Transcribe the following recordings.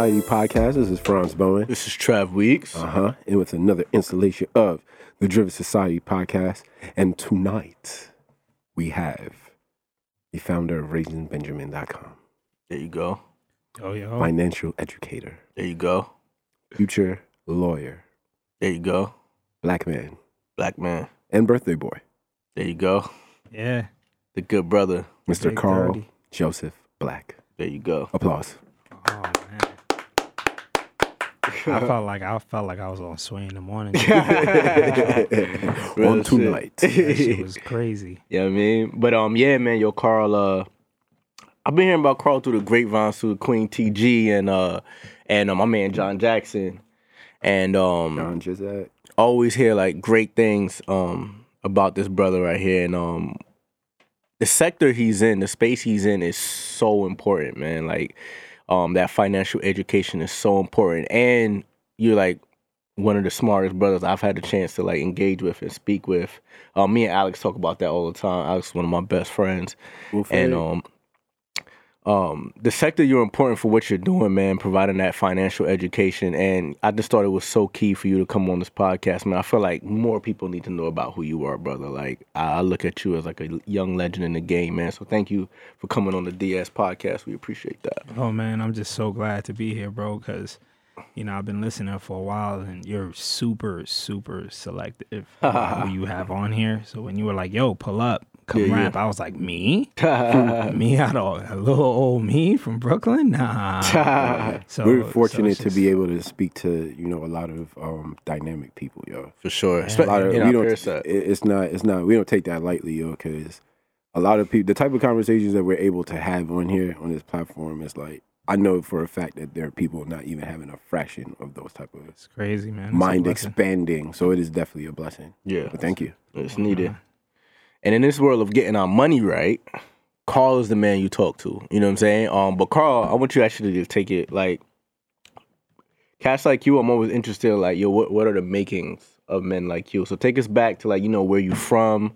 Society podcast. This is Franz Bowen. This is Trav Weeks. Uh huh. And with another installation of the Driven Society podcast. And tonight we have the founder of RaisingBenjamin.com, There you go. Oh, yeah. financial educator, There you go. future lawyer, There you go. black man, Black man. and birthday boy, There you go. Yeah. The good brother. Mr. Big Carl Dirty. Joseph Black. There you go. Applause. Oh man. I felt like I felt like I was on Sway in the morning. Real On shit. tonight. that shit was crazy. Yeah, I mean, but um, yeah, man, yo, Carl. Uh, I've been hearing about Carl through the grapevines through Queen TG and uh, and uh, my man John Jackson, and um, John Jizak. always hear like great things um about this brother right here, and um, the sector he's in, the space he's in, is so important, man. Like, um, that financial education is so important, and you're like one of the smartest brothers I've had the chance to like engage with and speak with. Um, me and Alex talk about that all the time. Alex is one of my best friends, and um, um, the sector you're important for what you're doing, man, providing that financial education. And I just thought it was so key for you to come on this podcast, man. I feel like more people need to know about who you are, brother. Like I look at you as like a young legend in the game, man. So thank you for coming on the DS podcast. We appreciate that. Oh man, I'm just so glad to be here, bro, because you know, I've been listening for a while and you're super, super selective who you have on here. So when you were like, yo, pull up, come Yeah, yeah. I was like, me? me out of a little old me from Brooklyn? Nah. so We're so fortunate to be able to speak to you know a lot of um, dynamic people, yo. For sure. a lot of In we don't. it- It's not. It's not. We don't take that lightly, yo, because a lot of people. The type of conversations that we're able to have on here on this platform is like I know for a fact that there are people not even having a fraction of those type of It's crazy, man. It's mind expanding. So it is definitely a blessing. Yeah. But thank you. It's needed. And in this world of getting our money right, Carl is the man you talk to. You know what I'm saying? Um, but Carl, I want you actually to take it like cats like you. I'm always interested. Like, yo, what what are the makings of men like you? So take us back to like you know where you from.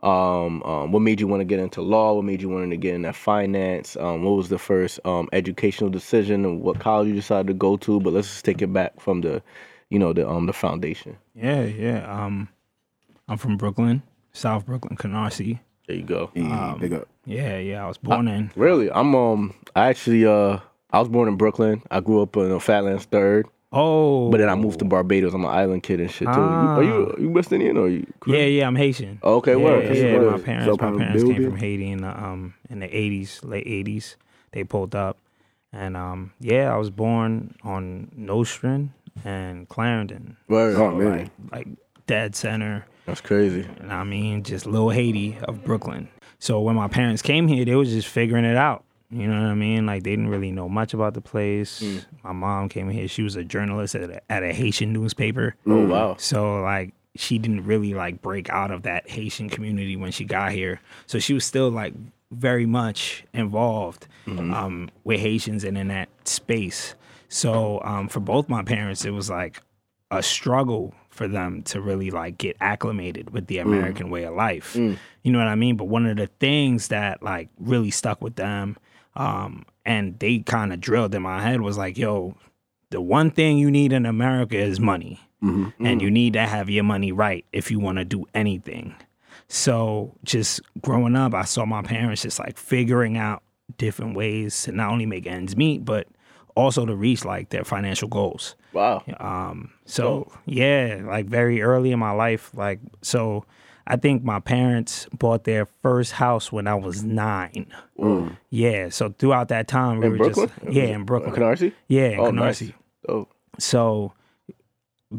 Um, um, what made you want to get into law? What made you want to get into finance? Um, what was the first um, educational decision and what college you decided to go to? But let's just take it back from the, you know, the um the foundation. Yeah, yeah. Um, I'm from Brooklyn, South Brooklyn, Canarsie. There you go. Yeah, big up. Yeah, yeah. I was born in. Really? I'm um I actually uh I was born in Brooklyn. I grew up in uh, Flatlands Third, Oh, but then I moved to Barbados. I'm an island kid and shit too. You- Are you you West Indian or you? Yeah, yeah. I'm Haitian. Oh, okay, yeah, word. Yeah, That's yeah, my parents, So my kind of parents came building? from Haiti in the um in the '80s, late '80s. They pulled up, and um yeah, I was born on Nostrand and Clarendon, Word. Oh man. like dead center. That's crazy. And I mean, just little Haiti of Brooklyn. So when my parents came here, they was just figuring it out. You know what I mean? Like they didn't really know much about the place. My mom came here; she was a journalist at a, at a Haitian newspaper. Oh wow. So like she didn't really like break out of that Haitian community when she got here. So she was still like very much involved um, with Haitians and in that space. So um, for both my parents, it was like a struggle for them to really like get acclimated with the mm. American way of life. Mm. You know what I mean? But one of the things that like really stuck with them um, and they kind of drilled in my head was like, yo, the one thing you need in America is money. Mm-hmm. And mm. you need to have your money right if you want to do anything. So just growing up, I saw my parents just like figuring out different ways to not only make ends meet, but also to reach like their financial goals. Wow. Um, so yeah, like very early in my life, like so I think my parents bought their first house when I was nine. Yeah, so throughout that time we In were Brooklyn? just yeah in Brooklyn. Canarsie? Yeah, in Oh, Canarsie. nice. Oh. So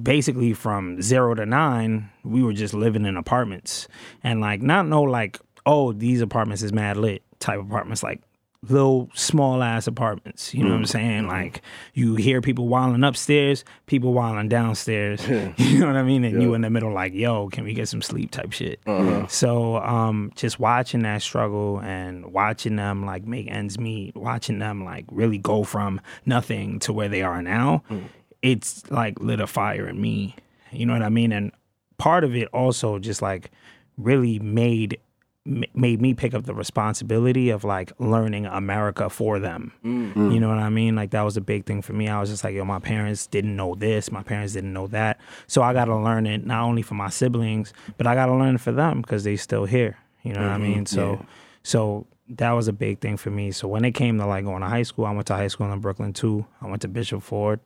basically from zero to nine, we were just living in apartments. And like not no like, oh, these apartments is mad lit type apartments, like little small ass apartments. You know what I'm mm-hmm. saying? Mm-hmm. Like you hear people wilding upstairs, people wilding downstairs. you know what I mean? And you in the middle like, yo, can we get some sleep type shit. Uh-huh. So um just watching that struggle and watching them like make ends meet, watching them like really go from nothing to where they are now, mm. it's like lit a fire in me. You know what I mean? And part of it also just like really made m- made me pick up the responsibility of like learning America for them. Mm. You know what I mean? Like that was a big thing for me. I was just like, yo, my parents didn't know this, my parents didn't know that. So I got to learn it not only for my siblings, but I got to learn it for them because they still here. You know what I mean? So Yeah. so that was a big thing for me. So when it came to like going to high school, I went to high school in Brooklyn too. I went to Bishop Ford,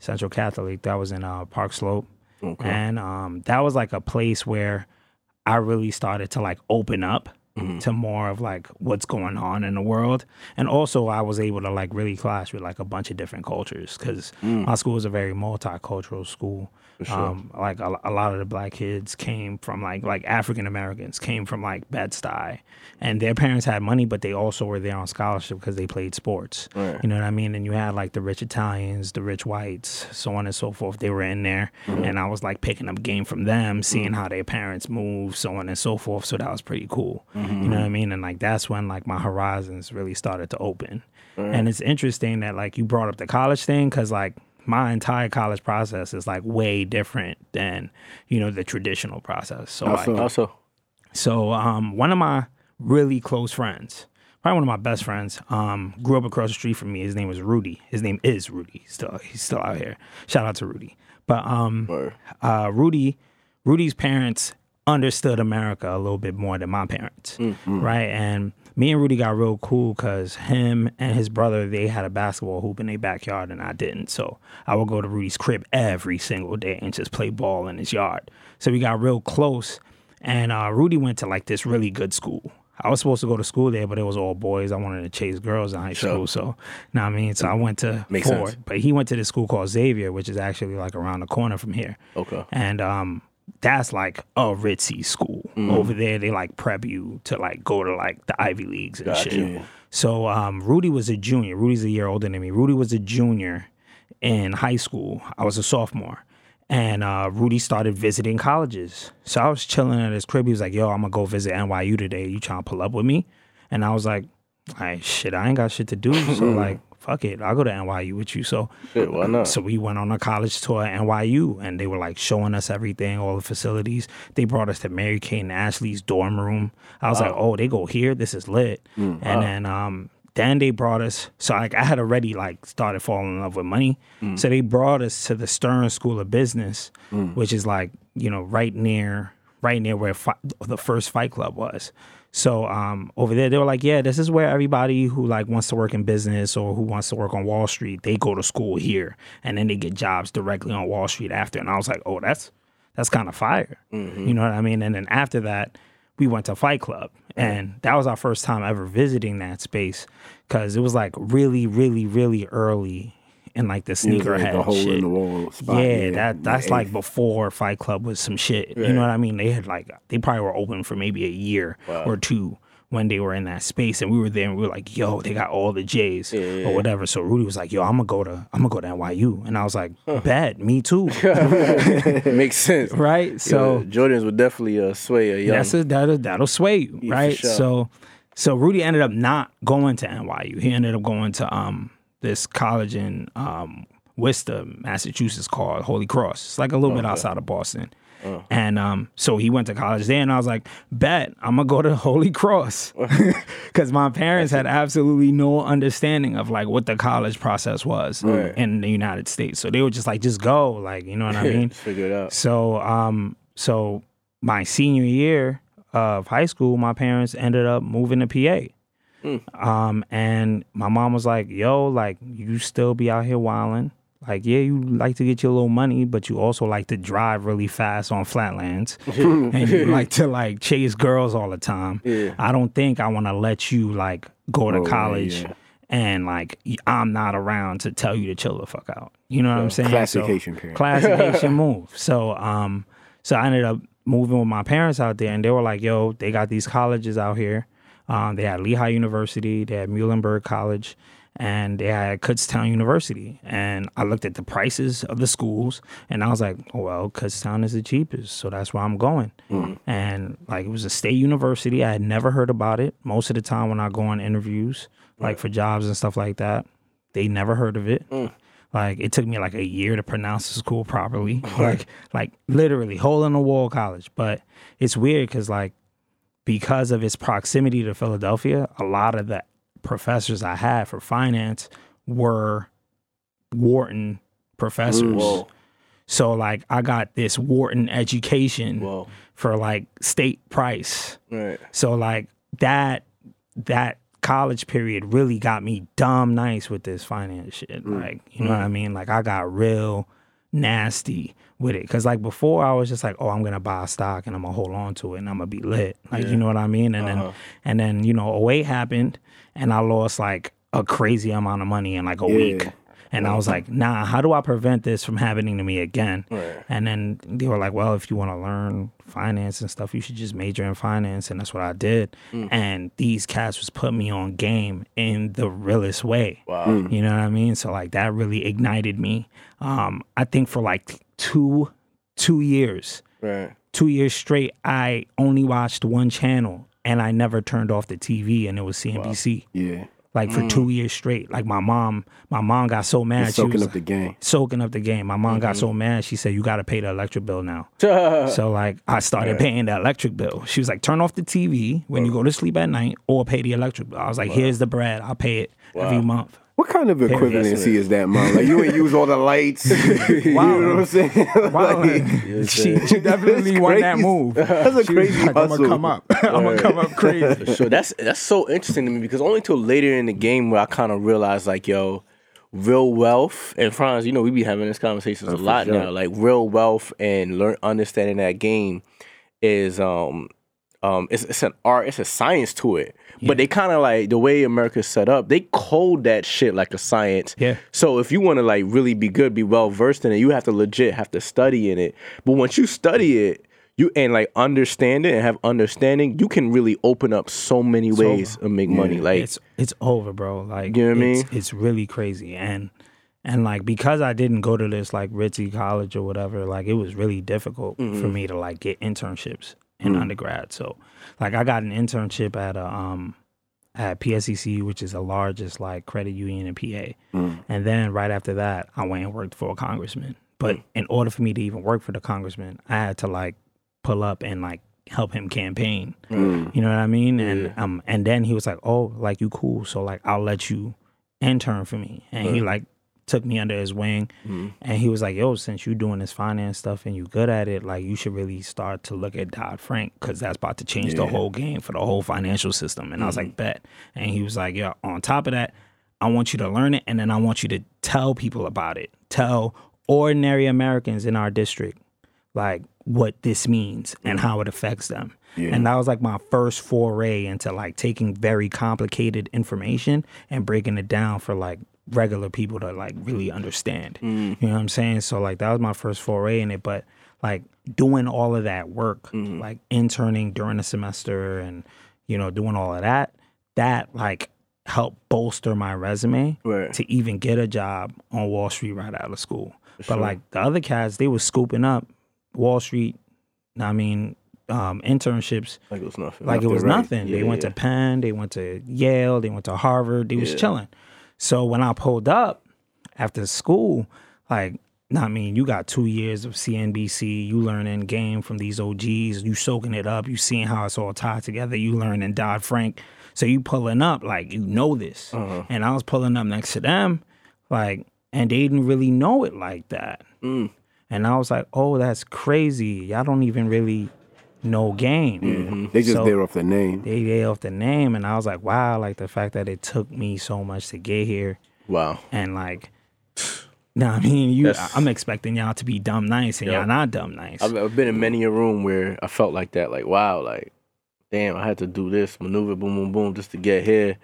Central Catholic. That was in uh, Park Slope. Okay. And um, that was like a place where I really started to like open up mm-hmm. to more of like what's going on in the world. And also I was able to like really clash with like a bunch of different cultures because mm. my school is a very multicultural school. Um, like a, a lot of the black kids came from like like African Americans came from like Bed-Stuy and their parents had money, but they also were there on scholarship because they played sports. Right. You know what I mean? And you had like the rich Italians, the rich whites, so on and so forth. They were in there, mm-hmm. and I was like picking up game from them, mm-hmm. seeing how their parents move, so on and so forth. So that was pretty cool. Mm-hmm. You know what I mean? And like that's when like my horizons really started to open. And it's interesting that like you brought up the college thing because like my entire college process is like way different than you know the traditional process. So like, so? Also, so um, one of my really close friends, probably one of my best friends, um, grew up across the street from me. His name was Rudy. His name is Rudy. Still, he's still out here. Shout out to Rudy. But um, uh, Rudy, Rudy's parents understood America a little bit more than my parents, right? And me and Rudy got real cool because him and his brother they had a basketball hoop in their backyard and I didn't. So I would go to Rudy's crib every single day and just play ball in his yard. So we got real close. And uh, Rudy went to like this really good school. I was supposed to go to school there, but it was all boys. I wanted to chase girls in high school, so know what I mean. So I went to Makes Ford, sense. but he went to this school called Xavier, which is actually like around the corner from here. Okay. And um, that's like a ritzy school. Mm. Over there, they like prep you to like go to like the Ivy Leagues and Gotcha. shit. So um, Rudy was a junior. Rudy's a year older than me. Rudy was a junior in high school. I was a sophomore. And uh, Rudy started visiting colleges. So I was chilling at his crib. He was like, yo, I'm going to go visit NYU today. You trying to pull up with me? And I was like, like, shit, I ain't got shit to do. So, like, fuck it. I'll go to NYU with you. So, Shit, why not? so we went on a college tour at NYU and they were like showing us everything, all the facilities. They brought us to Mary Kate and Ashley's dorm room. I was like, oh, they go here. This is lit. Mm, and then um then they brought us so like I had already like started falling in love with money. Mm. So they brought us to the Stern School of Business, mm. which is like, you know, right near right near where fi- the first fight club was. So um, over there, they were like, "Yeah, this is where everybody who like wants to work in business or who wants to work on Wall Street, they go to school here, and then they get jobs directly on Wall Street after." And I was like, "Oh, that's that's kind of fire," you know what I mean? And then after that, we went to Fight Club, and that was our first time ever visiting that space because it was like really, really, really early in like the sneaker like the hole shit. in the wall spot. Yeah, that that's Yeah. like before Fight Club was some shit. You know what I mean? They had like they probably were open for maybe a year or two when they were in that space, and we were there, and we were like, "Yo, they got all the J's or whatever." So Rudy was like, "Yo, I'm gonna go to I'm gonna go to NYU," and I was like, "Bet, me too." It makes sense. right? So Yeah, Jordans would definitely uh, sway a young. that's a, that'll that'll sway you, right? sure. So, so Rudy ended up not going to NYU. He ended up going to um this college in um Worcester, Massachusetts called Holy Cross. It's like a little bit outside of Boston. Oh. And um, so he went to college there, and I was like, "Bet I'm gonna go to Holy Cross," because my parents had absolutely no understanding of like what the college process was in the United States. So they were just like, "Just go," like you know what I mean. Figure it out. So, um, so my senior year of high school, my parents ended up moving to PA. Um, and my mom was like, "Yo, like you still be out here wilding. Like, yeah, you like to get your little money, but you also like to drive really fast on flatlands, and you like to like chase girls all the time. Yeah. I don't think I want to let you like go to Oh, college." yeah. And like I'm not around to tell you to chill the fuck out. You know what I'm saying? Classification So- classic Haitian move. So um so I ended up moving with my parents out there and they were like, yo, they got these colleges out here. Um, they had Lehigh University, they had Muhlenberg College, and they had Kutztown University. And I looked at the prices of the schools and I was like, oh, well, Kutztown is the cheapest, so that's where I'm going. And like it was a state university. I had never heard about it. Most of the time when I go on interviews, like for jobs and stuff like that, they never heard of it. Like it took me like a year to pronounce the school properly. like like literally hole in the wall college. But it's weird because like because of its proximity to Philadelphia, a lot of the professors I had for finance were Wharton professors. Whoa. So like I got this Wharton education Whoa. for like state price. Right. So like that that college period really got me dumb nice with this finance shit. Mm. Like, you know what mm. I mean? Like I got real nasty with it. Cause like before I was just like, oh, I'm gonna buy a stock and I'm gonna hold on to it and I'm gonna be lit. Like, you know what I mean? And then uh-huh. and then, you know, 08 happened and I lost like a crazy amount of money in like a week. And I was like, nah, how do I prevent this from happening to me again? And then they were like, well, if you want to learn finance and stuff, you should just major in finance. And that's what I did. And these cats was putting me on game in the realest way. Wow. You know what I mean? So like that really ignited me. Um, I think for like two two years, Right. two years straight, I only watched one channel and I never turned off the TV and it was CNBC. Yeah. Like for two mm. years straight. Like my mom, my mom got so mad. She soaking was up the game. soaking up the game. My mom got mm-hmm. so mad. She said, "You got to pay the electric bill now." so like, I started paying the electric bill. She was like, "Turn off the TV when you go to sleep at night, or pay the electric bill." I was like, "Here's the bread. I'll pay it every month." What kind of equivalency is that, mom? Like you ain't use all the lights. you know what I'm saying? Wow, Like, she, she definitely That's won that move. That's a She crazy like, I'm gonna come up. I'm gonna come up crazy. So that's that's so interesting to me because only till later in the game where I kind of realized like, yo, real wealth and Franz, you know, we be having this conversations a lot sure. now. Like real wealth and learn understanding that game is um um it's it's an art, it's a science to it. But they kind of like the way America's set up, they code that shit like a science. Yeah. So if you want to like really be good, be well versed in it, you have to legit have to study in it. But once you study it, you and like understand it and have understanding, you can really open up so many ways to make money. Like it's it's over, bro. Like You know what I it's, mean? it's really crazy, and and like because I didn't go to this like ritzy college or whatever, like it was really difficult Mm-hmm. for me to like get internships in Mm. undergrad. So like I got an internship at a um at PSECU, which is the largest like credit union in PA, Mm. and then right after that, I went and worked for a congressman. But Mm. in order for me to even work for the congressman, I had to like pull up and like help him campaign. Mm. You know what I mean? And um and then he was like, "Oh, like you cool, so like I'll let you intern for me." And he like took me under his wing, mm-hmm. and he was like, "Yo, since you doing this finance stuff and you good at it, like you should really start to look at Dodd Frank because that's about to change the whole game for the whole financial system." And I was mm-hmm. like, "Bet." And he was like, "Yeah, on top of that." I want you to learn it and then I want you to tell people about it. Tell ordinary Americans in our district like what this means and how it affects them. And that was like my first foray into like taking very complicated information and breaking it down for like regular people to like really understand. You know what I'm saying? So like that was my first foray in it, but like doing all of that work, like interning during the semester and you know doing all of that, that like helped bolster my resume Right. to even get a job on Wall Street right out of school. But like the other cats, they was scooping up Wall Street. I mean, um, internships like it was nothing. like it was right. nothing. they went yeah. to Penn, they went to Yale, they went to Harvard. They was chilling. So when I pulled up after school, like, I mean, you got two years of CNBC, you learning game from these OGs, you soaking it up, you seeing how it's all tied together, you learning Dodd Frank. So you pulling up like you know this, Uh-huh. and I was pulling up next to them, like, and they didn't really know it like that. Mm. And I was like, oh, that's crazy. Y'all don't even really know game. Mm-hmm. They just So- there off the name. They they off the name, and I was like, wow, like the fact that it took me so much to get here, Wow. and like, nah, I mean, you, That's- I'm expecting y'all to be dumb nice, and Yeah. y'all not dumb nice. I've, I've been in many a room where I felt like that. Like wow, like damn, I had to do this maneuver, boom, boom, boom, just to get here.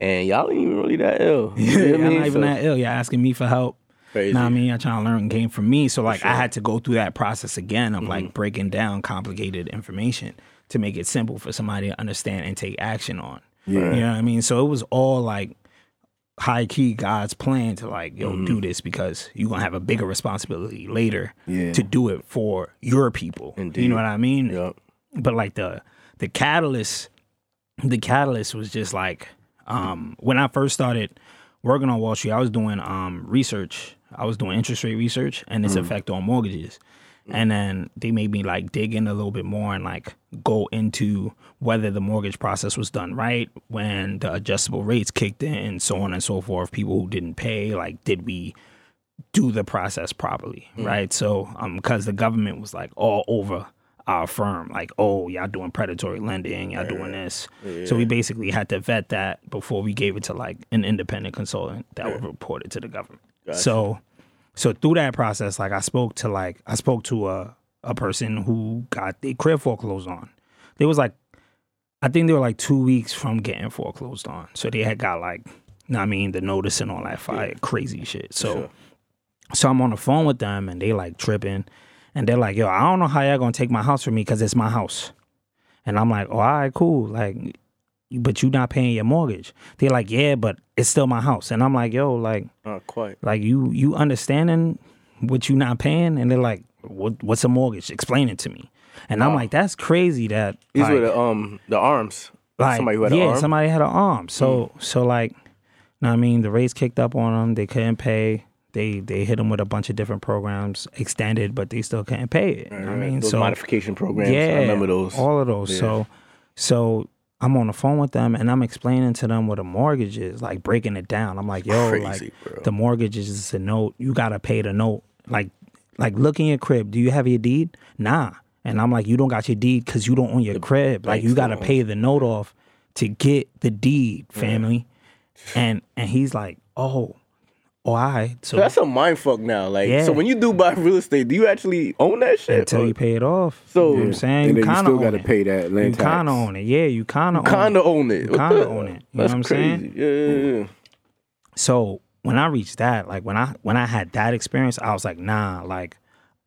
And y'all ain't even really that ill. You know yeah, I y'all mean? not even So, that ill. Y'all asking me for help. Crazy. what I mean, y'all trying to learn game from me. So like, I had to go through that process again of Mm-hmm. like breaking down complicated information to make it simple for somebody to understand and take action on. Yeah. You know what I mean? So it was all like high key God's plan to like, yo, Mm-hmm. do this because you're gonna have a bigger responsibility later Yeah. to do it for your people. You know what I mean? Yup. But like the the catalyst, the catalyst was just like um when I first started working on Wall Street, I was doing um research. I was doing interest rate research and its effect on mortgages. And then they made me like dig in a little bit more and like go into whether the mortgage process was done right, when the adjustable rates kicked in, and so on and so forth. People who didn't pay, like, did we do the process properly, right? So, um, because the government was like all over our firm, like, oh, y'all doing predatory lending, y'all doing this. So we basically had to vet that before we gave it to like an independent consultant that would report it to the government. So, so through that process, like I spoke to like I spoke to a a person who got their crib foreclosed on. They was like, I think they were like two weeks from getting foreclosed on. So they had got like, I mean, the notice and all that fire, crazy shit. So, so I'm on the phone with them and they like tripping, and they're like, "Yo, I don't know how y'all gonna take my house from me because it's my house." And I'm like, "Oh, all right, cool. Like, but you're not paying your mortgage?" They're like, "Yeah, but it's still my house." And I'm like, "Yo, like, Not quite. like you you understanding what you're not paying?" And they're like, "What what's a mortgage? Explain it to me." And I'm like, "That's crazy that These like, were the um the arms. like somebody who had yeah, an arm. Mm. somebody had an arm. So so like, know I mean, the rates kicked up on them. They couldn't pay. They they hit them with a bunch of different programs, extended, but they still couldn't pay it. What I mean, those so modification programs. yeah, I remember those. all of those. Yeah. So so I'm on the phone with them and I'm explaining to them what a mortgage is, like breaking it down. I'm like, yo, Crazy, like bro. the mortgage is just a note. You gotta pay the note. Like like look in your crib. Do you have your deed? Nah. And I'm like, you don't got your deed because you don't own your crib. Like you gotta pay the note off to get the deed, family. And and he's like, oh, oh, all right. So So that's a mind fuck now. Like, Yeah. so when you do buy real estate, do you actually own that shit? until Or you pay it off. So- you know what I'm saying? and you then you kinda still got to pay that land You tax. kind of own it. Yeah, you kind of kind of own it. You What kinda the- own it. You know That's what I'm crazy. saying? Yeah, yeah, yeah. So when I reached that, like when I when I had that experience, I was like, nah, like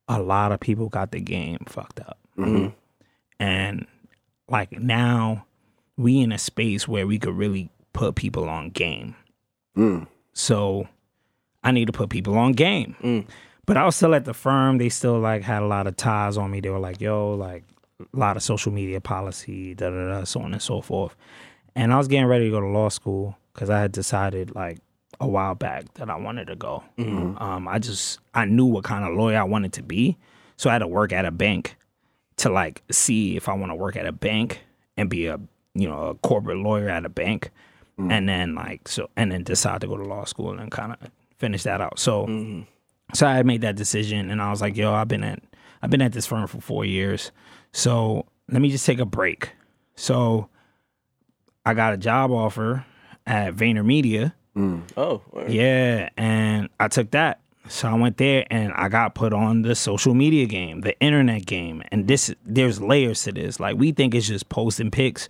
a lot of people got the game fucked up, and like now we in a space where we could really put people on game. Mm. So I need to put people on game. Mm. But I was still at the firm. They still like had a lot of ties on me. They were like, yo, like a lot of social media policy, da da da, so on and so forth. And I was getting ready to go to law school because I had decided like a while back that I wanted to go. Mm-hmm. Um, I just I knew what kind of lawyer I wanted to be, so I had to work at a bank to like see if I want to work at a bank and be a you know a corporate lawyer at a bank, mm. and then like so and then decide to go to law school and kind of finish that out. So mm-hmm. so I made that decision and I was like, yo, I've been at I've been at this firm for four years. So let me just take a break. So I got a job offer at VaynerMedia. Mm. Oh, word. Yeah, and I took that. So I went there and I got put on the social media game, the internet game. And this there's layers to this. Like we think it's just posting pics,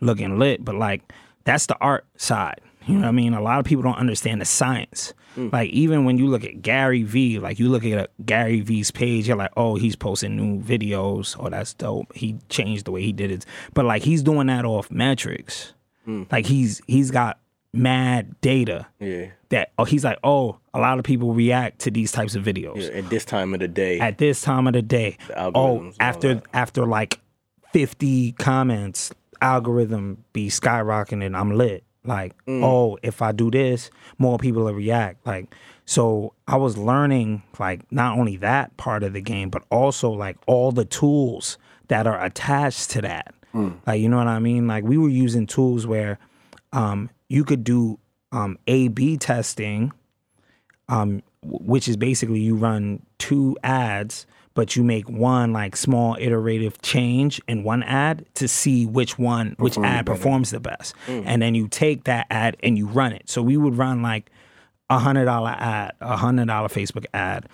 looking lit, but like that's the art side. You know what I mean? A lot of people don't understand the science. Mm. Like even when you look at Gary V, like you look at a Gary V's page, you're like, oh, he's posting new videos. Oh, that's dope. He changed the way he did it. But like he's doing that off metrics. Mm. Like he's he's got mad data yeah. that oh he's like oh a lot of people react to these types of videos Yeah, At this time of the day. at this time of the day algorithms oh after after like 50 comments algorithm be skyrocketing and i'm lit like Mm. oh if i do this more people will react. Like so i was learning like not only that part of the game but also like all the tools that are attached to that. Like you know what i mean? Like we were using tools where um you could do um a b testing um, which is basically you run two ads, but you make one like small iterative change in one ad to see which one, which ad performs the best, and then you take that ad and you run it. So we would run like a hundred dollar ad, a hundred dollar Facebook ad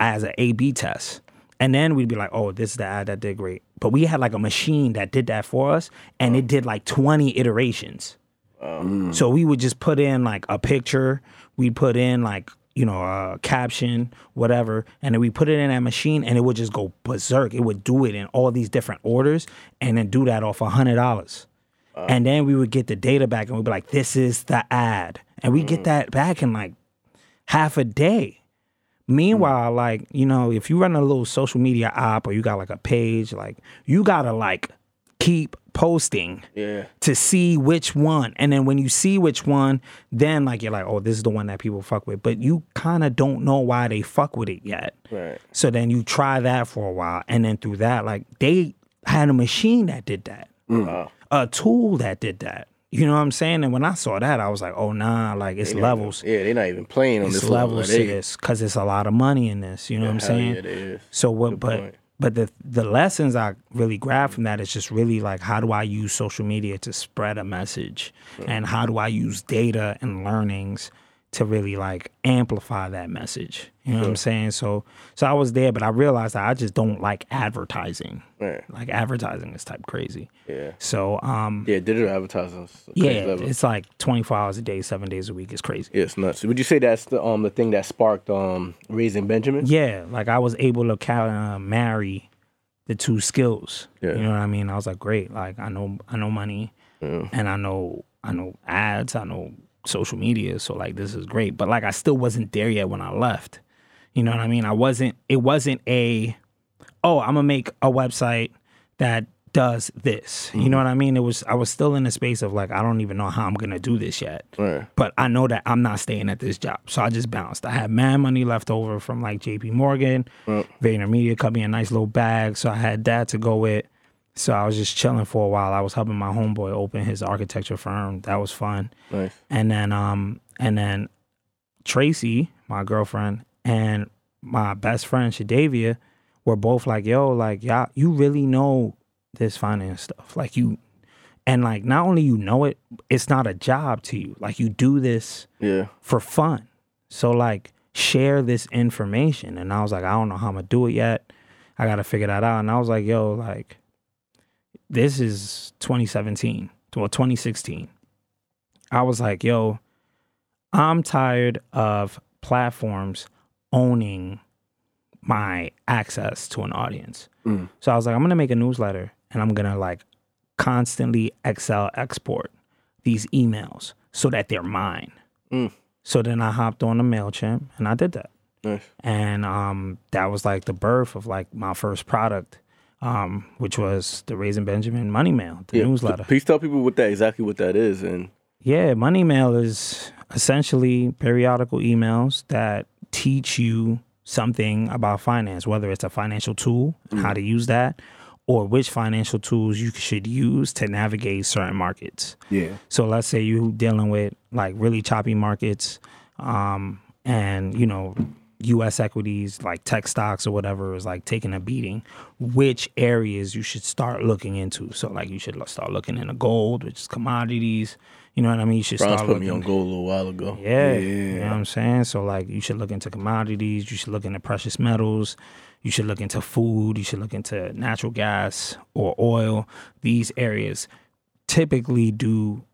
as an A B test. And then we'd be like, oh, this is the ad that did great. But we had like a machine that did that for us and it did like 20 iterations. So we would just put in like a picture, we'd put in like, you know, a caption, whatever, and then we put it in that machine and it would just go berserk. It would do it in all these different orders and then do that off a hundred dollars. And then we would get the data back and we'd be like, this is the ad. And we get mm. that back in like half a day. Meanwhile, mm. like, you know, if you run a little social media app or you got like a page, like you gotta like keep posting Yeah. to see which one. And then when you see which one, then like you're like, oh, this is the one that people fuck with. But you kind of don't know why they fuck with it yet. Right. So then you try that for a while. And then through that, like they had a machine that did that, mm. Wow. a tool that did that. You know what I'm saying? And when I saw that, I was like, oh, nah, like it's levels. Yeah, they're not even playing on It's this level. levels to this because it's a lot of money in this. You know what I'm saying? Yeah, it is. So what? Good But point. But the the lessons I really grab from that is just really like how do I use social media to spread a message, hmm. and how do I use data and learnings to really like amplify that message. You know what I'm saying? So so I was there, but I realized that I just don't like advertising. Right. Like advertising is type crazy. Yeah. So um Yeah, digital advertising. yeah, level. it's like 24 hours a day, seven days a week. It's crazy. Yeah, it's nuts. Would you say that's the um the thing that sparked um raising Benjamin? Yeah, like I was able to kind of marry the two skills. Yeah. You know what I mean? I was like, great. Like I know I know money, and I know I know ads. I know social media. So like this is great. But like I still wasn't there yet when I left. You know what I mean? I wasn't. It wasn't a. Oh, I'm gonna make a website that does this. You know mm-hmm. what I mean? It was. I was still in the space of like I don't even know how I'm gonna do this yet Right. but I know that I'm not staying at this job. So I just bounced. I had mad money left over from like JP Morgan, VaynerMedia cut me a nice little bag. So I had that to go with. So I was just chilling for a while. I was helping my homeboy open his architecture firm. That was fun. Nice. And then um and then Tracy, my girlfriend, and my best friend Shadavia were both like, yo, like y'all you really know this finance stuff. Like you and like not only you know it, it's not a job to you. Like you do this Yeah. for fun. So like share this information. And I was like, I don't know how I'm gonna do it yet. I gotta figure that out. And I was like, yo, like this is 2017, well 2016. I was like, yo, I'm tired of platforms owning my access to an audience. Mm. So I was like, I'm gonna make a newsletter and I'm gonna like constantly Excel export these emails so that they're mine. Mm. So then I hopped on the MailChimp and I did that. Nice. And um, that was like the birth of like my first product, um, which was the Raising Benjamin Money Mail, the Yeah. newsletter. Please tell people what that exactly what that is and Yeah, Money Mail is essentially periodical emails that teach you something about finance, whether it's a financial tool, and how to use that, or which financial tools you should use to navigate certain markets. Yeah. So let's say you're dealing with like really choppy markets, um, and you know, U.S. equities like tech stocks or whatever is like taking a beating. Which areas you should start looking into? So like you should start looking into gold, which is commodities. You know what I mean? You should Bronze start put looking. me on gold a little while ago. Yeah, Yeah, you know what I'm saying. So like, you should look into commodities. You should look into precious metals. You should look into food. You should look into natural gas or oil. These areas typically do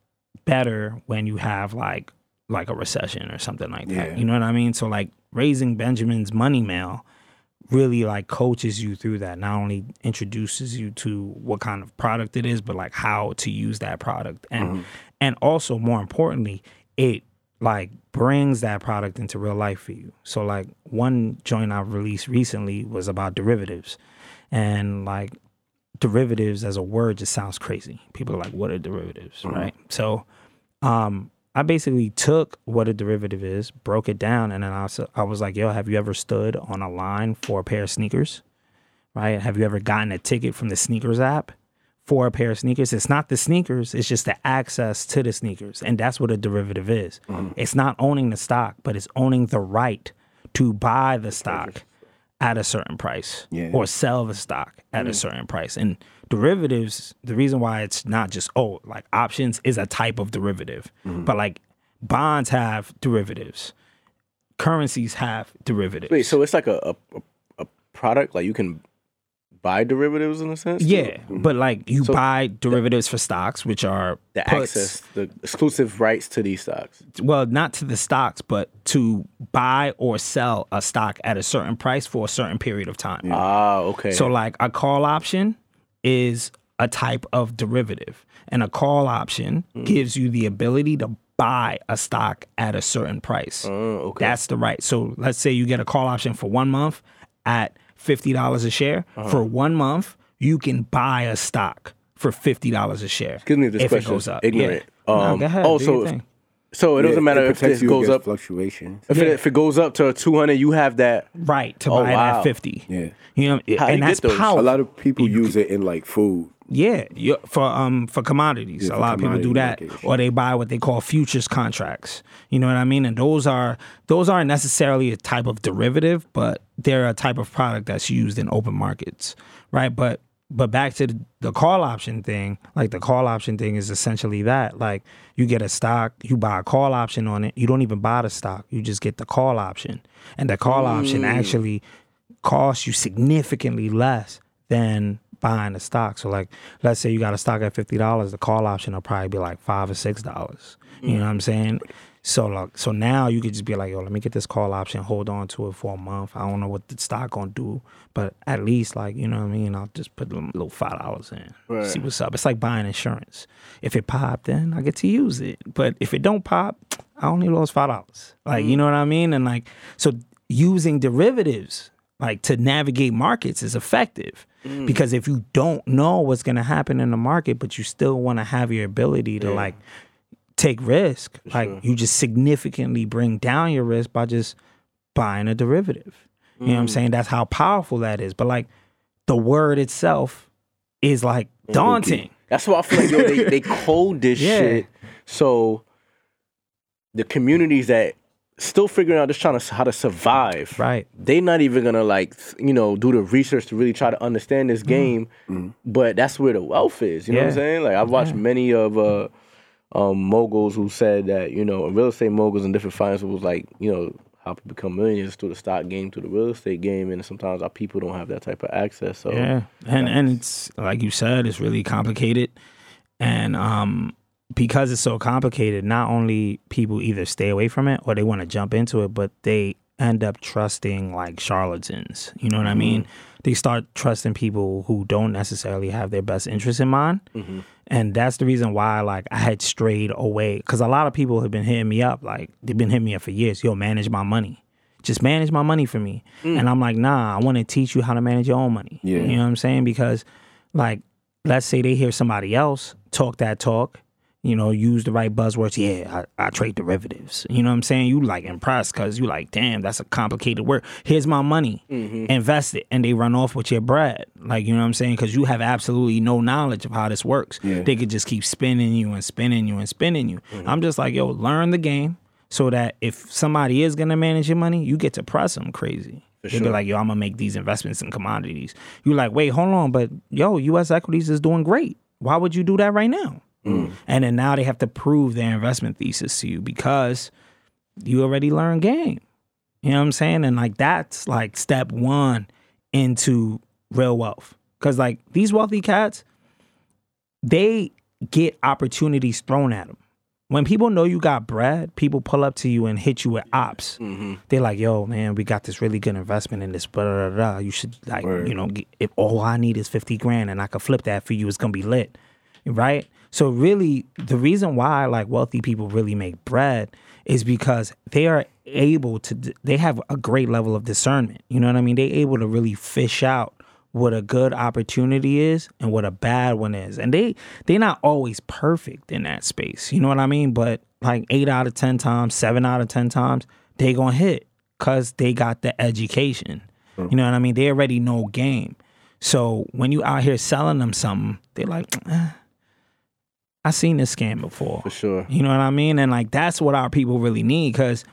better when you have like like a recession or something like that. Yeah. You know what I mean? So like raising Benjamin's money mail really like coaches you through that. Not only introduces you to what kind of product it is, but like how to use that product. And and also more importantly, it like brings that product into real life for you. So like one joint I released recently was about derivatives. And like derivatives as a word just sounds crazy. People are like, what are derivatives? Right. So um I basically took what a derivative is, broke it down, and then I was, I was like, yo, have you ever stood on a line for a pair of sneakers? Right? Have you ever gotten a ticket from the sneakers app for a pair of sneakers? It's not the sneakers, it's just the access to the sneakers. And that's what a derivative is. Mm-hmm. It's not owning the stock, but it's owning the right to buy the stock at a certain price Yeah. or sell the stock at a mm-hmm. certain price. And derivatives, the reason why it's not just oh, like options is a type of derivative, but like bonds have derivatives, currencies have derivatives. Wait, so it's like a, a, a product like you can buy derivatives in a sense? yeah, but like you So buy derivatives for stocks, which are The puts- access, the exclusive rights to these stocks. well, not to the stocks, but to buy or sell a stock at a certain price for a certain period of time. Ah, okay. So like a call option is a type of derivative. And a call option Mm. gives you the ability to buy a stock at a certain price. Oh, okay. That's the right. So let's say you get a call option for one month at fifty dollars a share. Uh-huh. For one month, you can buy a stock for fifty dollars a share. Excuse me this if it question goes is up. ignorant. Yeah. No, Um, go ahead. oh, so if-. So it doesn't Yeah, matter if it goes up. fluctuations. If, it, if it goes up to 200, you have that. right to Oh, buy it wow. at fifty. Yeah. You know, How and you that's get those? A lot of people use it in like food. Yeah, you- for um for commodities, Yeah, a for lot of people do that, commodity market. or they buy what they call futures contracts. You know what I mean? And those are those aren't necessarily a type of derivative, but they're a type of product that's used in open markets, right? But but back to the, call option thing, like the call option thing is essentially that. Like you get a stock, you buy a call option on it. You don't even buy the stock, you just get the call option, and the call option mm. actually costs you significantly less than buying the stock. So like let's say you got a stock at fifty dollars, the call option will probably be like five or six dollars. You know what I'm saying? So like so now you could just be like, yo, let me get this call option, hold on to it for a month. I don't know what the stock gonna do, but at least like, you know what I mean, I'll just put a little five dollars in. Right. See what's up. It's like buying insurance. If it popped, then I get to use it. But if it don't pop, I only lost five dollars. Like, you mm. know what I mean? And like so using derivatives like to navigate markets is effective mm. because if you don't know what's going to happen in the market but you still want to have your ability to like take risk like you just significantly bring down your risk by just buying a derivative you know what i'm mm. saying that's how powerful that is but like the word itself is like daunting That's why I feel like yo, they, they code this Yeah. shit. So the communities that still figuring out just trying to how to survive. right They're not even gonna like you know do the research to really try to understand this mm. game. Mm. But that's where the wealth is. You know what I'm. Saying? Like I've watched many of uh um moguls who said that you know real estate moguls and different finance was like you know how people become millionaires through the stock game through the real estate game and sometimes our people don't have that type of access so Yeah, and and it's like you said, it's really complicated, and um, because it's so complicated, not only people either stay away from it or they want to jump into it, but they end up trusting like charlatans. You know what I mm-hmm. mean? They start trusting people who don't necessarily have their best interest in mind, mm-hmm. and that's the reason why like I had strayed away because a lot of people have been hitting me up, like they've been hitting me up for years. Yo, manage my money just manage my money for me. Mm. And I'm like, nah, I want to teach you how to manage your own money. Yeah. You know what I'm saying? Because, like, let's say they hear somebody else talk that talk, you know, use the right buzzwords. Yeah, I, I trade derivatives. You know what I'm saying? You like impressed because you like, damn, that's a complicated word. Here's my money, mm-hmm. invest it, and they run off with your bread. Like, you know what I'm saying? Because you have absolutely no knowledge of how this works. Yeah. They could just keep spinning you and spinning you and spinning you. Mm-hmm. I'm just like, yo, learn the game so that if somebody is gonna manage your money, you get to press them crazy. They'll be like, yo, I'm gonna make these investments in commodities. You're like, wait, hold on, but yo, U.S. equities is doing great. Why would you do that right now? Mm. And then now they have to prove their investment thesis to you because you already learned game. You know what I'm saying? And like that's like step one into real wealth. Cause like these wealthy cats, they get opportunities thrown at them. When people know you got bread, people pull up to you and hit you with ops. Mm-hmm. They're like, "Yo, man, we got this really good investment in this. Blah, blah, blah. You should like, Word. you know, get, if all I need is fifty grand and I could flip that for you, it's gonna be lit, right?" So really, the reason why like wealthy people really make bread is because they are able to. They have a great level of discernment. You know what I mean? They're able to really fish out what a good opportunity is and what a bad one is. And they they're not always perfect in that space. You know what I mean? But like 8 out of 10 times, 7 out of 10 times, they to hit cuz they got the education. You know what I mean? They already know game. So when you out here selling them something, they're like, eh, I seen this scam before. for sure You know what I mean? And like that's what our people really need because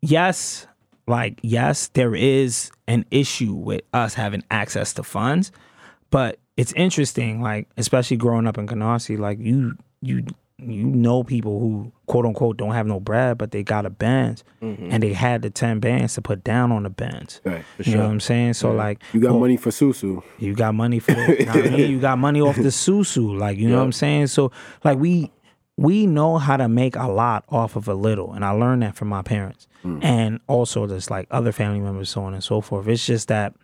yes, like yes, there is an issue with us having access to funds, but it's interesting, like especially growing up in Canarsie, like you you you know people who quote unquote don't have no bread, but they got a Benz mm-hmm. and they had the ten bands to put down on the Benz. Right. You know what I'm saying? So like You got well, money for Susu. you got money for. You, know I mean? you got money off the susu. Like, you know what I'm saying? So like we we know how to make a lot off of a little. And I learned that from my parents. Mm. And also just like other family members, so on and so forth. It's just that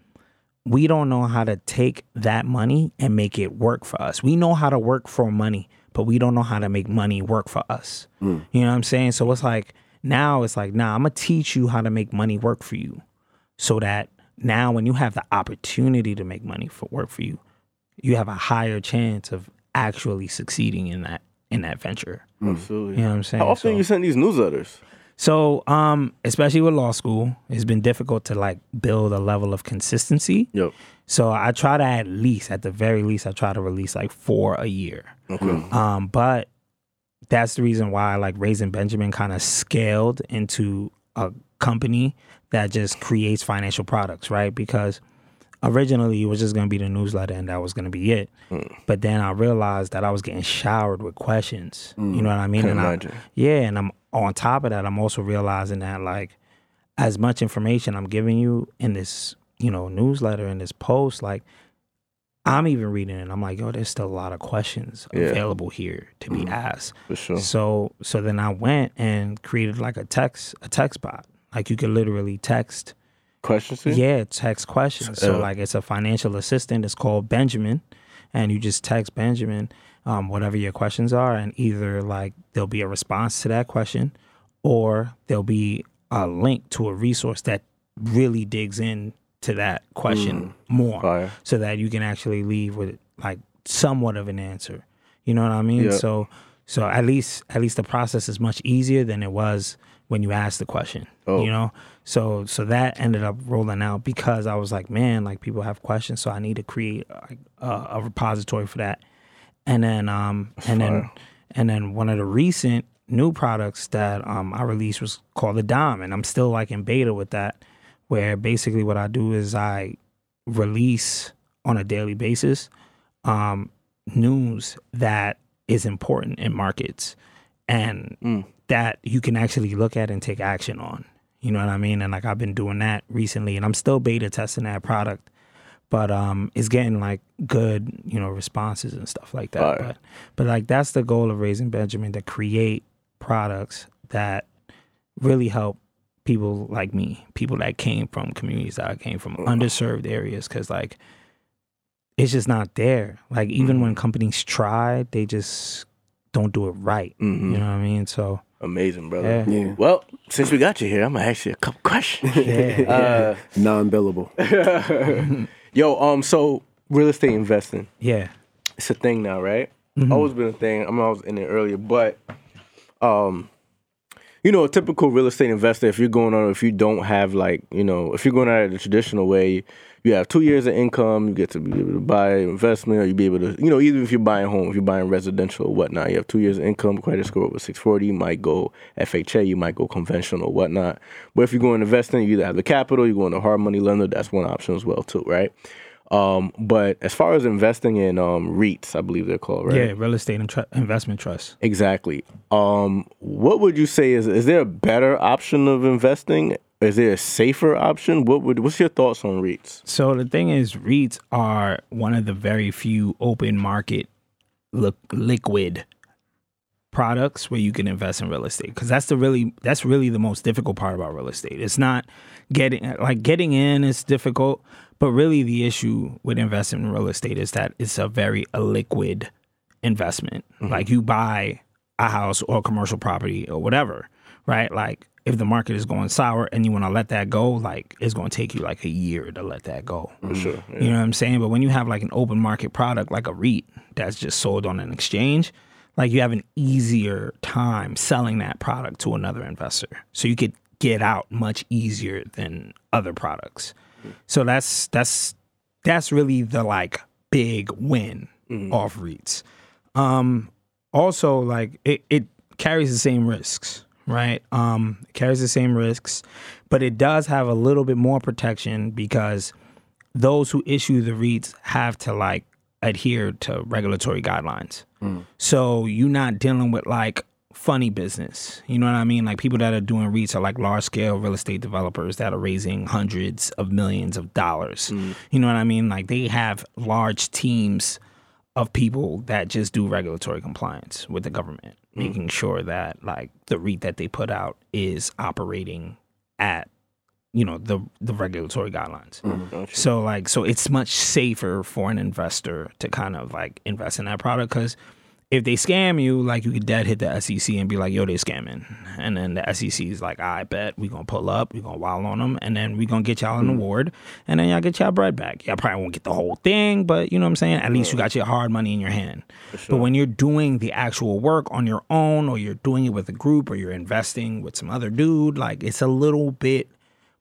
we don't know how to take that money and make it work for us. We know how to work for money, but we don't know how to make money work for us. Hmm. You know what I'm saying? So it's like now it's like, nah, I'm gonna teach you how to make money work for you so that now when you have the opportunity to make money for work for you, you have a higher chance of actually succeeding in that in that venture. Hmm. Absolutely. You know what I'm saying? How often So- you send these newsletters? So, um, especially with law school, it's been difficult to like build a level of consistency. Yep. So I try to at least, at the very least, I try to release like four a year. Okay. Um, but that's the reason why like Raising Benjamin kind of scaled into a company that just creates financial products, right? Because originally it was just gonna be the newsletter and that was gonna be it. But then I realized that I was getting showered with questions. You know what I mean? Can and I, imagine. yeah, and I'm on top of that, I'm also realizing that like as much information I'm giving you in this, you know, newsletter in this post, like I'm even reading it. and I'm like, yo, there's still a lot of questions Yeah. available here to be mm-hmm. asked. For sure. So so then I went and created like a text a text bot. Like you could literally text Questions? yeah, text questions. So like it's a financial assistant. It's called Benjamin, and you just text Benjamin um, whatever your questions are, and either like there'll be a response to that question, or there'll be a link to a resource that really digs in to that question more, Fire. so that you can actually leave with like somewhat of an answer. You know what I mean? So so at least at least the process is much easier than it was when you asked the question. Oh. You know? So so that ended up rolling out because I was like, man, like people have questions, so I need to create a, a repository for that. And then um and then and then one of the recent new products that um I released was called the Dom, and I'm still like in beta with that, where basically what I do is I release on a daily basis um news that is important in markets and Mm. that you can actually look at and take action on. You know what I mean? And like I've been doing that recently and I'm still beta testing that product. But um it's getting like good, you know, responses and stuff like that. Fire. But but like that's the goal of raising Benjamin to create products that really help people like me, people that came from communities that I came from, underserved areas, because like it's just not there. Like even when companies try, they just don't do it right. Mhm. You know what I mean? So Amazing, brother. yeah, Yeah. Well, since we got you here, I'm gonna ask you a couple questions. yeah. Uh, Non-billable. yo, um, so real estate investing, yeah. it's a thing now, right? Mhm. Always been a thing. I mean, I was in it earlier, but um, you know, a typical real estate investor, if you're going on, if you don't have like, you know, if you're going at it the traditional way, you have two years of income, you get to be able to buy investment, or you be able to, you know, even if you're buying home, if you're buying residential or whatnot, you have two years of income, credit score over 640, you might go FHA, you might go conventional or whatnot. But if you're going investing, you either have the capital, you're going to hard money lender, that's one option as well too, right? Um, but as far as investing in um, REITs, I believe they're called, right? Yeah, real estate and tr- investment trust. Exactly. Um, what would you say is is there a better option of investing? Is there a safer option? What would what's your thoughts on REITs? So the thing is, REITs are one of the very few open market li- liquid products where you can invest in real estate because that's the really that's really the most difficult part about real estate. It's not getting like getting in is difficult, but really the issue with investing in real estate is that it's a very illiquid investment. Mm-hmm. Like you buy a house or commercial property or whatever, right? Like if the market is going sour and you want to let that go, like it's going to take you like a year to let that go. For sure. Mm-hmm. Yeah. You know what I'm saying? But when you have like an open market product like a REIT that's just sold on an exchange, like you have an easier time selling that product to another investor. So you could get out much easier than other products. Mm-hmm. So that's that's that's really the like big win mm-hmm. off REITs. Um also like it, it carries the same risks, right? Um it carries the same risks, but it does have a little bit more protection because those who issue the REITs have to like adhere to regulatory guidelines. So you're not dealing with like funny business. You know what I mean? Like people that are doing REITs are like large scale real estate developers that are raising hundreds of millions of dollars. You know what I mean? Like they have large teams of people that just do regulatory compliance with the government, Mm-hmm. making sure that like the REIT that they put out is operating at you know the the regulatory guidelines. Mm-hmm, gotcha. So like so it's much safer for an investor to kind of like invest in that product cuz if they scam you, like you could dead hit the SEC and be like, "Yo, they scamming," and then the SEC is like, "I bet we gonna pull up, we gonna wild on them, and then we gonna get y'all an hmm. award, and then y'all get y'all bread back. Y'all probably won't get the whole thing, but you know what I'm saying. At least you got your hard money in your hand. But when you're doing the actual work on your own, or you're doing it with a group, or you're investing with some other dude, like it's a little bit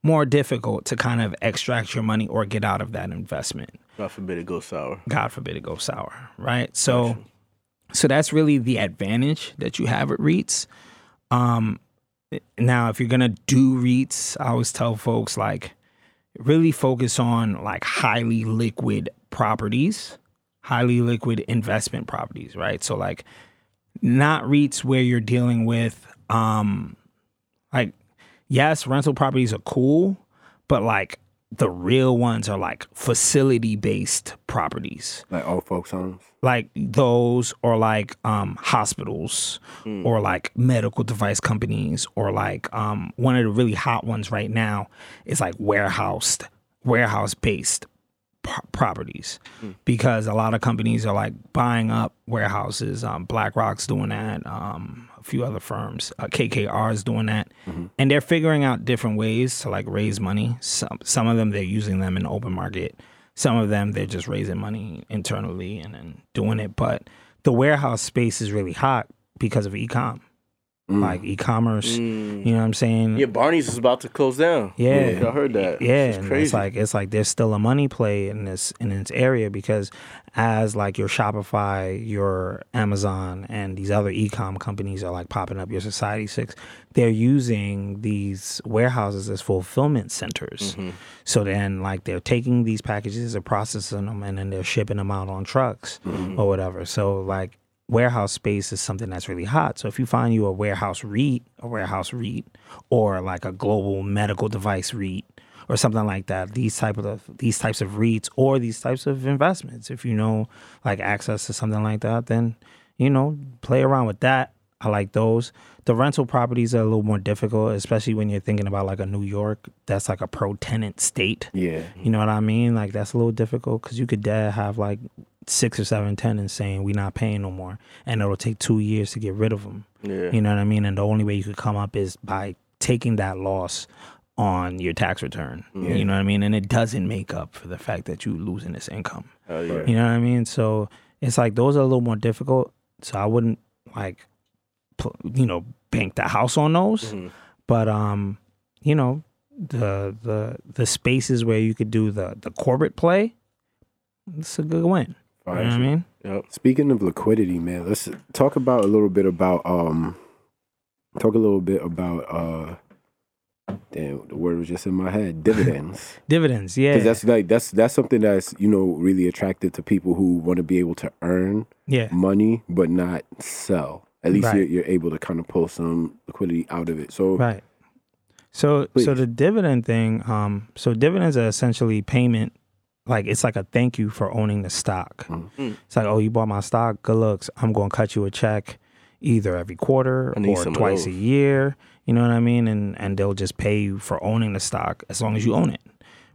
more difficult to kind of extract your money or get out of that investment. God forbid it goes sour. God forbid it goes sour, right? So, so that's really the advantage that you have at REITs. Um, now, if you're gonna do REITs, I always tell folks like really focus on like highly liquid properties, highly liquid investment properties, right? So like not REITs where you're dealing with um like yes, rental properties are cool, but like the real ones are like facility based properties Like old folks' homes. like those or like um hospitals or like medical device companies or like um one of the really hot ones right now is like warehoused warehouse based properties. Because a lot of companies are like buying up warehouses. Um BlackRock's doing that. Um a few other firms. Uh, KKR is doing that. And they're figuring out different ways to like raise money. Some some of them they're using them in open market. Some of them they're just raising money internally and then doing it. But the warehouse space is really hot because of e-com, Mm. like e-commerce. You mm. know what I'm saying? Yeah, Barney's is about to close down. Yeah. I heard that. Yeah, it's crazy. it's like it's like there's still a money play in this in this area because as like your Shopify, your Amazon, and these other e-com companies are like popping up, your Society Six, they're using these warehouses as fulfillment centers. Mm-hmm. So then like they're taking these packages, they're processing them, and then they're shipping them out on trucks mm-hmm. or whatever. So like warehouse space is something that's really hot. So if you find you a warehouse REIT, a warehouse REIT, or like a global medical device REIT, or something like that, these type of these types of REITs or these types of investments, if you know like access to something like that, then you know play around with that. I like those. The rental properties are a little more difficult, especially when you're thinking about like a New York. That's like a pro tenant state. Yeah. You know what I mean? Like that's a little difficult because you could dad have like six or seven tenants saying we not paying no more, and it'll take two years to get rid of them. yeah. You know what I mean? And the only way you could come up is by taking that loss on your tax return. You know what I mean? And it doesn't make up for the fact that you're losing this income. Yeah. You know what I mean? So it's like those are a little more difficult. So I wouldn't like, you know, bank the house on those. But um, you know, the the the spaces where you could do the the corporate play, it's a good win. You know what I mean? Yep. Speaking of liquidity, man, let's talk about a little bit about um talk a little bit about uh damn the word was just in my head dividends Dividends, yeah, because that's like that's that's something that's you know really attractive to people who want to be able to earn yeah, money but not sell at least Right. you're, you're able to kind of pull some liquidity out of it so right. So Please. so the dividend thing, um, so dividends are essentially payment. Like it's like a thank you for owning the stock. Mm. It's like, oh, you bought my stock. Good looks. I'm going to cut you a check, either every quarter or twice a year. You know what I mean? And and they'll just pay you for owning the stock as long as you own it,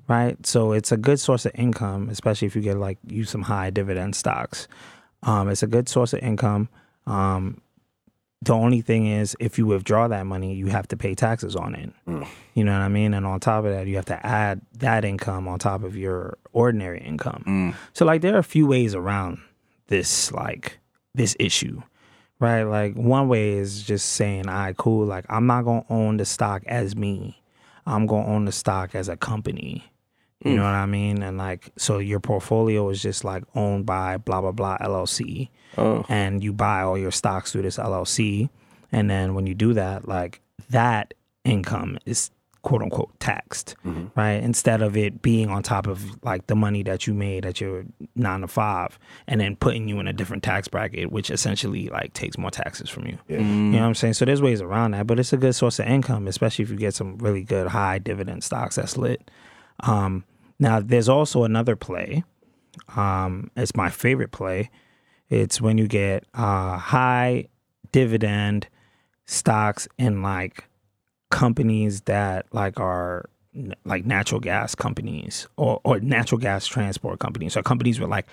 right? So it's a good source of income, especially if you get like use some high dividend stocks. Um, it's a good source of income. Um, the only thing is, if you withdraw that money, you have to pay taxes on it. Mm. You know what I mean? And on top of that, you have to add that income on top of your ordinary income. Mm. So like there are a few ways around this like this issue. Right? Like one way is just saying, all right, cool, like I'm not gonna own the stock as me. I'm gonna own the stock as a company. You know what I mean? And like so your portfolio is just like owned by blah blah blah LLC. Oh. And you buy all your stocks through this LLC. And then when you do that, like that income is quote unquote taxed, right? Instead of it being on top of like the money that you made at your nine to five and then putting you in a different tax bracket, which essentially like takes more taxes from you. You know what I'm saying? So there's ways around that, but it's a good source of income, especially if you get some really good high dividend stocks that's lit. Um, now there's also another play. Um, it's my favorite play. It's when you get uh, high dividend stocks in like companies that like are like natural gas companies or, or natural gas transport companies or companies with like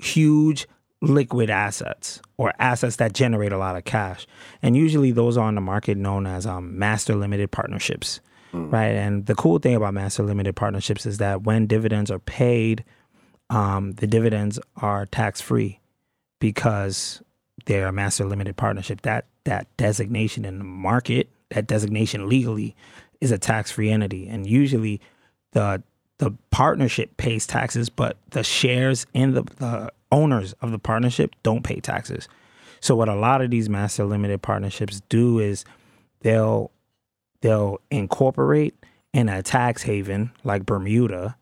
huge liquid assets or assets that generate a lot of cash. And usually those are on the market known as um, master limited partnerships, right? And the cool thing about master limited partnerships is that when dividends are paid, um, the dividends are tax free because they're a master limited partnership. That that designation in the market, that designation legally, is a tax free entity, and usually the the partnership pays taxes, but the shares in the, the owners of the partnership don't pay taxes. So what a lot of these master limited partnerships do is they'll they'll incorporate in a tax haven like Bermuda,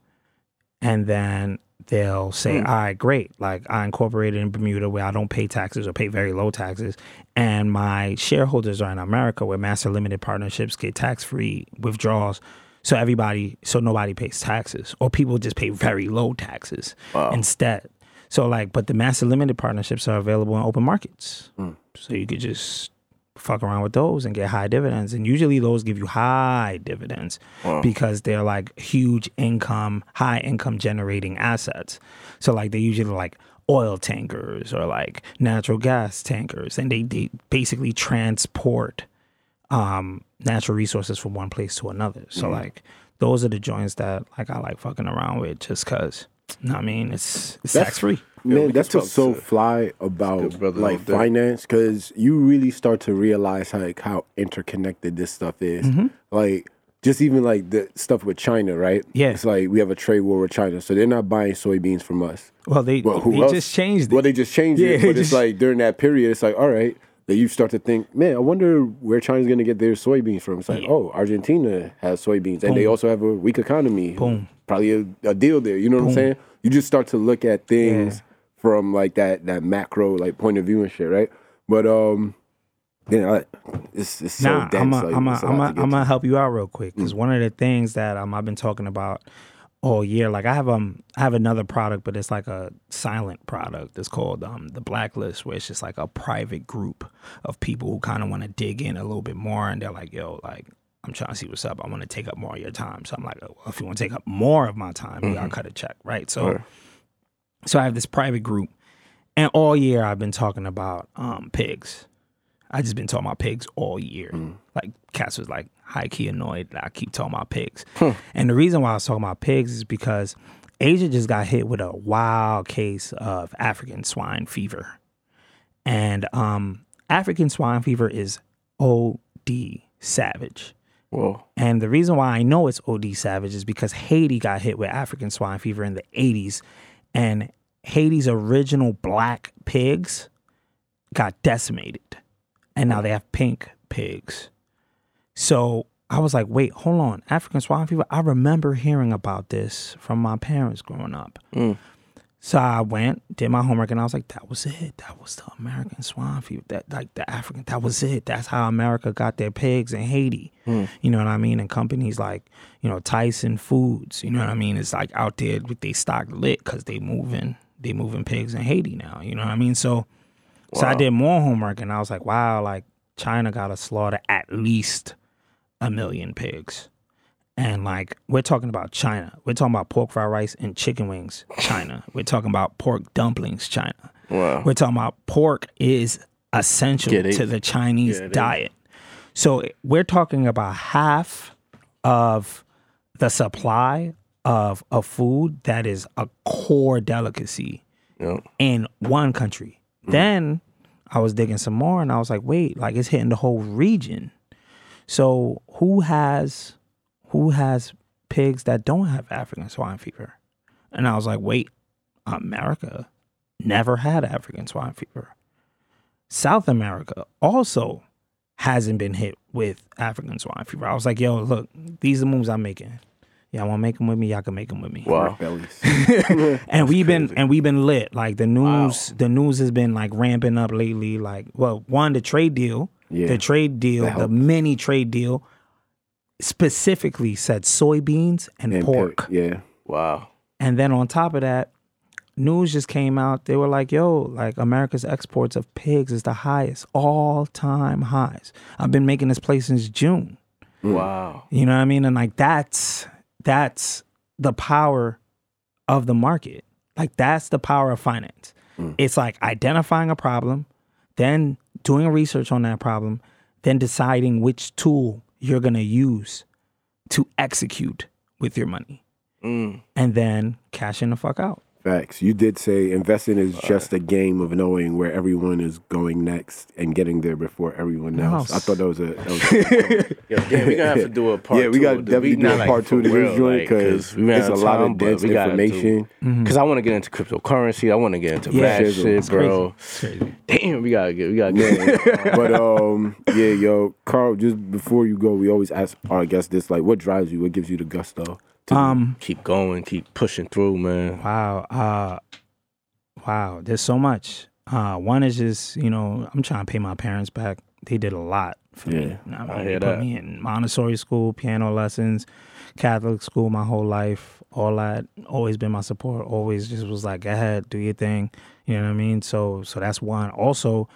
and then they'll say, hmm. "All right, great. Like I incorporated in Bermuda where I don't pay taxes or pay very low taxes, and my shareholders are in America where master limited partnerships get tax free withdrawals." So everybody, so nobody pays taxes, or people just pay very low taxes instead. So like, but the master limited partnerships are available in open markets, hmm. so you could just fuck around with those and get high dividends. And usually those give you high dividends because they're like huge income, high income generating assets. So like they usually like oil tankers or like natural gas tankers, and they, they basically transport um natural resources from one place to another. So like those are the joints that like I like fucking around with just cause you know what I mean it's it's tax free. Man, we that's can what's so fly about good like finance because you really start to realize like how interconnected this stuff is. Mm-hmm. Like just even like the stuff with China, right? Yeah. it's like we have a trade war with China, so they're not buying soybeans from us. Well they Well, who they else? just changed it. Well, they just changed Yeah, it, but just- it's like during that period, it's like all right. That you start to think, man, I wonder where China's going to get their soybeans from. It's like, oh, Argentina has soybeans, and they also have a weak economy. Boom. Probably a, a deal there. You know what I'm saying? You just start to look at things from like that that macro like point of view and shit, right? But um, you know, it's it's so Nah, dense. I'm a, like, I'm a, it's a I'm lot a, to get I'm to. gonna help you out real quick because one of the things that um I've been talking about all year, like I have um I have another product, but it's like a silent product. It's called um the Blacklist, where it's just like a private group of people who kind of want to dig in a little bit more, and they're like, yo, like. I'm trying to see what's up. I want to take up more of your time. So I'm like, well, if you want to take up more of my time, you gotta cut a check, right? So, so I have this private group, and all year I've been talking about um, pigs. I just been talking about pigs all year. Like Cass was like high key annoyed that I keep talking about pigs. And the reason why I was talking about pigs is because Asia just got hit with a wild case of African swine fever. And um, African swine fever is OD savage. Whoa. And the reason why I know it's OD savage is because Haiti got hit with African swine fever in the 80s. And Haiti's original black pigs got decimated. And now they have pink pigs. So I was like, wait, hold on. African swine fever? I remember hearing about this from my parents growing up. Mm. So I went, did my homework, and I was like, that was it. That was the American swine fever. That like the African, that was it. That's how America got their pigs in Haiti. Hmm. You know what I mean? And companies like, you know, Tyson Foods, you know what I mean? It's like out there with they stock lit because they moving, they moving pigs in Haiti now. You know what I mean? So so I did more homework and I was like, wow, like China gotta slaughter at least a million pigs. And like we're talking about China. We're talking about pork fried rice and chicken wings, China. We're talking about pork dumplings, China. Wow. We're talking about pork is essential Get it. to the Chinese Yeah, it is. diet. So we're talking about half of the supply of a food that is a core delicacy Yep. in one country. Mm. Then I was digging some more and I was like, wait, like it's hitting the whole region. So who has who has pigs that don't have African swine fever? And I was like, wait, America never had African swine fever. South America also hasn't been hit with African swine fever. I was like, yo, look, these are the moves I'm making. Y'all want to make them with me? Y'all can make them with me Wow. bellies. and we've been and we've been lit. Like the news, the news has been like ramping up lately. Like, well, one the trade deal, Yeah. the trade deal, the mini trade deal, specifically said soybeans and, And pork. yeah. Wow. And then on top of that, news just came out. They were like, yo, like America's exports of pigs is the highest, all time highs. I've been making this play since June. Wow. You know what I mean? And like that's that's the power of the market. Like that's the power of finance. Mm. It's like identifying a problem, then doing research on that problem, then deciding which tool you're gonna use to execute with your money, Mm. and then cashing the fuck out. Facts. You did say investing is just a game of knowing where everyone is going next and getting there before everyone else. Else. I thought that was a. That was a Yo, damn, we gonna have to do a part. yeah, we got to definitely We do not, a like, part two for to real, this joint because we ran it's a out lot of but dense we gotta do- information. Cause I want to get into cryptocurrency. I want to get into Yeah. that shit, It's bro. Crazy. Damn, we gotta get. We gotta get. but um, yeah, yo, Carl. Just before you go, we always ask our guests this: like, what drives you? What gives you the gusto? To Um. keep going, keep pushing through, man. Wow. Uh wow. There's so much. Uh one is just, you know, I'm trying to pay my parents back. They did a lot for me. Yeah, I, mean, I they put that. me in Montessori school, piano lessons, Catholic school my whole life. All that always been my support. Always just was like, go ahead, do your thing. You know what I mean? So so that's one. Also,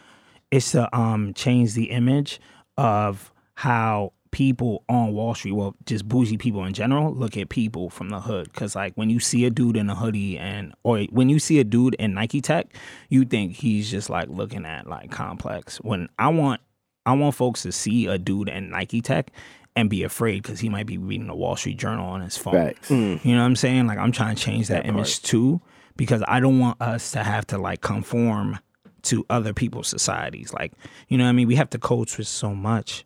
it's to um change the image of how people on Wall Street, well, just bougie people in general, look at people from the hood. Cause like when you see a dude in a hoodie and or when you see a dude in Nike Tech, you think he's just like looking at like complex. When I want I want folks to see a dude in Nike Tech and be afraid because he might be reading the Wall Street Journal on his phone. Facts. Mm. You know what I'm saying? Like I'm trying to change that, image too because I don't want us to have to like conform to other people's societies. Like, you know what I mean? We have to code switch so much.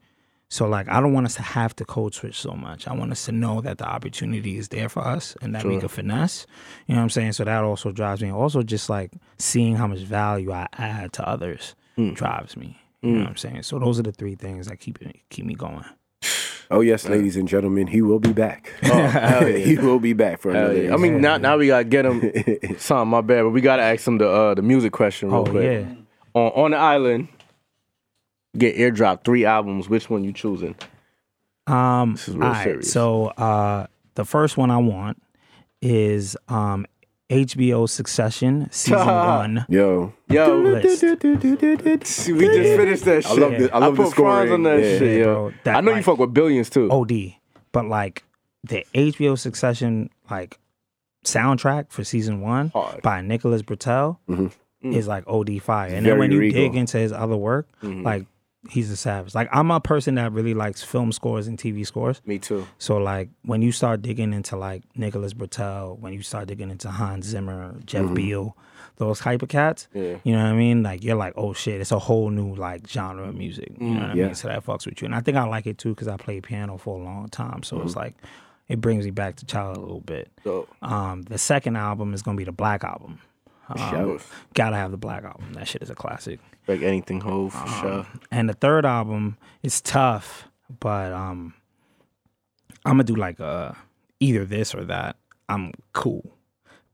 So like I don't want us to have to code switch so much. I want us to know that the opportunity is there for us and that we can finesse. You know what I'm saying? So that also drives me. Also just like seeing how much value I add to others mm. drives me. You know mm. what I'm saying? So those are the three things that keep it keep me going. Oh yes, uh, ladies and gentlemen, he will be back. Oh, yeah. he will be back for another. yeah. I mean, now now we gotta get him. Something, my bad, but we gotta ask him the uh, the music question real Oh quick. yeah. On on the island, get airdropped three albums. Which one you choosing? Um, This is real alright, serious. So uh, the first one I want is um, HBO Succession season one. Yo, Yo, we just finished that shit. I love the- I love the put fries on that Yeah. shit, yo. That, I know you fuck with billions too. OD, but like the HBO Succession like soundtrack for season one Hard. by Nicholas Britell Mhm. is like OD fire. And Very then when you regal. dig into his other work, Mhm. like he's a savage. Like I'm a person that really likes film scores and TV scores. Me too. So like when you start digging into like Nicholas Britell, when you start digging into Hans Zimmer, Jeff Beal, those type of cats, Yeah. you know what I mean? Like you're like, oh shit, it's a whole new like genre of music. You know what I mean? So that fucks with you. And I think I like it too because I played piano for a long time. So it's like it brings me back to childhood a little bit. So Um, the second album is gonna be the Black album. Um, gotta have the Black album. That shit is a classic. Like anything hold for Um, sure. And the third album is tough, but um, I'm gonna do like uh either this or that. I'm cool,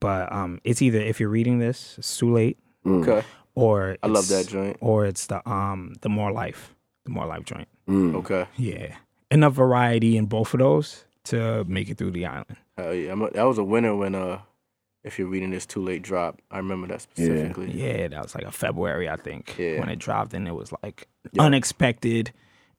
but um, it's either if you're reading this, it's too late, Okay. or I love that joint. or it's the um the more life, the more life joint. Mm. Okay. Yeah, enough variety in both of those to make it through the island. Hell yeah. I'm a, that was a winner when uh if you're reading this too late drop. I remember that specifically. Yeah, that was like a February, I think, Yeah. when it dropped, and it was like Yeah. unexpected,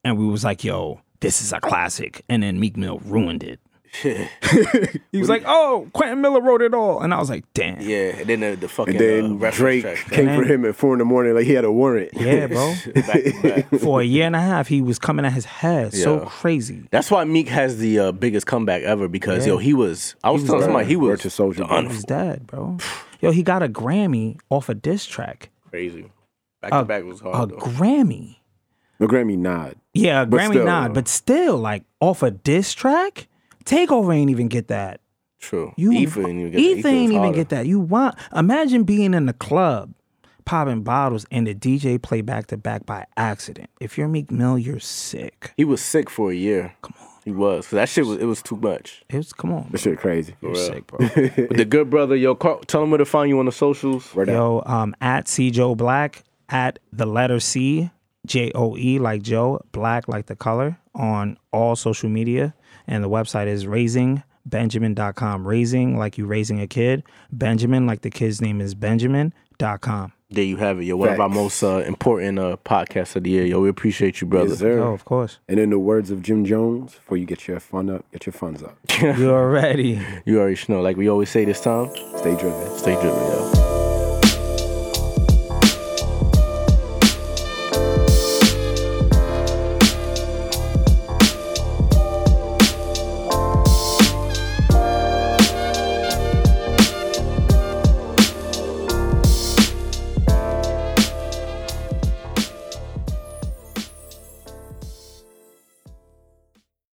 and we was like, "Yo, this is a classic," and then Meek Mill ruined it. he was like, "Oh, Quentin Miller wrote it all," and I was like, "Damn, yeah. And then the, the fucking And then uh, Drake track, came man. for him at four in the morning like he had a warrant. yeah, bro." back back. For a year and a half, he was coming at his head so crazy. That's why Meek has the uh, biggest comeback ever because Yeah. yo he was I was, was telling dead. somebody he was to Soldier. the Boy. un- He's dead, bro. Yo, he got a Grammy off a diss track. crazy. Back A- to back was A hard though. Grammy. The Grammy nod. Yeah, a Grammy still, nod, though. but still, like off a diss track. Takeover ain't even get that. True. You Ether ain't even get Ether that. ain't even harder. get that. You want imagine being in the club, popping bottles, and the DJ play back to back by accident. If you're Meek Mill, you're sick. He was sick for a year. Come on. He was. 'Cause that shit was it was too much. It was come on, That shit crazy. you're real. sick, bro. But the good brother, yo, Carl, tell him where to find you on the socials. Word out. Yo, um, at C Joe Black, at the letter C J O E like Joe, Black like the color on all social media, and the website is raisingbenjamin.com. Raising like you raising a kid, Benjamin like the kid's name is Benjamin.com. There you have it, yo. One of our most uh, important uh, podcasts of the year, yo. We appreciate you, brother. Yes, sir. Oh, of course. And in the words of Jim Jones, before you get your fun up, get your funds up. You already. You already know. Like we always say this time, Stay driven. stay driven, yo.